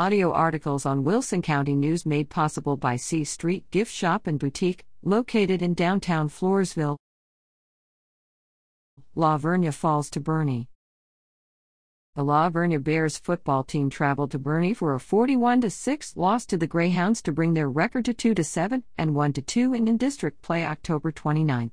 Audio articles on Wilson County News made possible by C Street Gift Shop and Boutique, located in downtown Floresville. La Vernia falls to Boerne. The La Vernia Bears football team traveled to Boerne for a 41 6 loss to the Greyhounds to bring their record to 2 7 and 1 2 in district play October 29.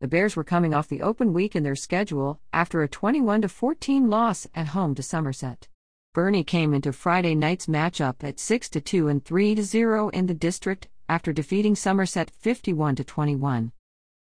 The Bears were coming off the open week in their schedule after a 21 14 loss at home to Somerset. Boerne came into Friday night's matchup at 6 2 and 3 0 in the district after defeating Somerset 51 21.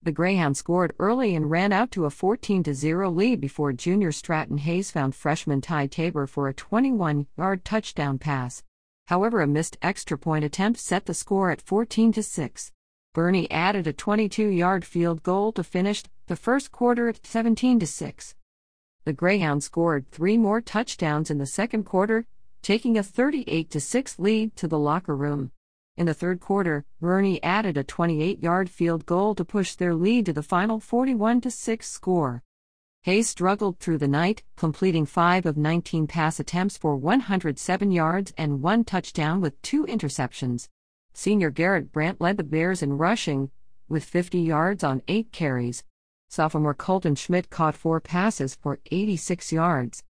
The Greyhounds scored early and ran out to a 14 0 lead before junior Stratton Hayes found freshman Ty Tabor for a 21 yard touchdown pass. However, a missed extra point attempt set the score at 14 6. Boerne added a 22 yard field goal to finish the first quarter at 17 6 the Greyhounds scored three more touchdowns in the second quarter, taking a 38 6 lead to the locker room. In the third quarter, Boerne added a 28 yard field goal to push their lead to the final 41 6 score. Hayes struggled through the night, completing 5 of 19 pass attempts for 107 yards and one touchdown with two interceptions. Senior Garrett Brandt led the Bears in rushing, with 50 yards on 8 carries. Sophomore Colton Schmidt caught four passes for 86 yards.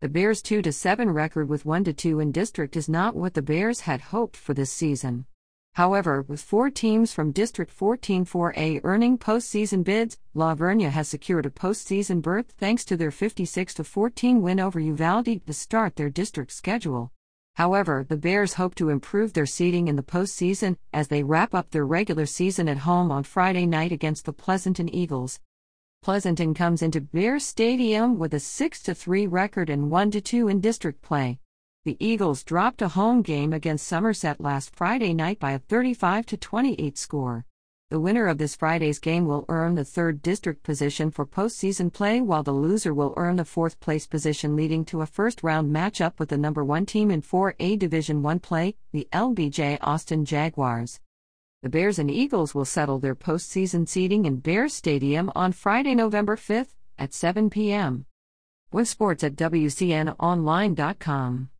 The Bears' 2 7 record with 1 2 in district is not what the Bears had hoped for this season. However, with four teams from District 14 4A earning postseason bids, La Vernia has secured a postseason berth thanks to their 56 14 win over Uvalde to start their district schedule. However, the Bears hope to improve their seeding in the postseason as they wrap up their regular season at home on Friday night against the Pleasanton Eagles. Pleasanton comes into Bear Stadium with a 6 3 record and 1 2 in district play. The Eagles dropped a home game against Somerset last Friday night by a 35 28 score. The winner of this Friday's game will earn the third district position for postseason play, while the loser will earn the fourth place position, leading to a first round matchup with the number one team in 4A Division 1 play, the LBJ Austin Jaguars. The Bears and Eagles will settle their postseason seeding in Bears Stadium on Friday, November 5th at 7 p.m. With sports at WCNOnline.com.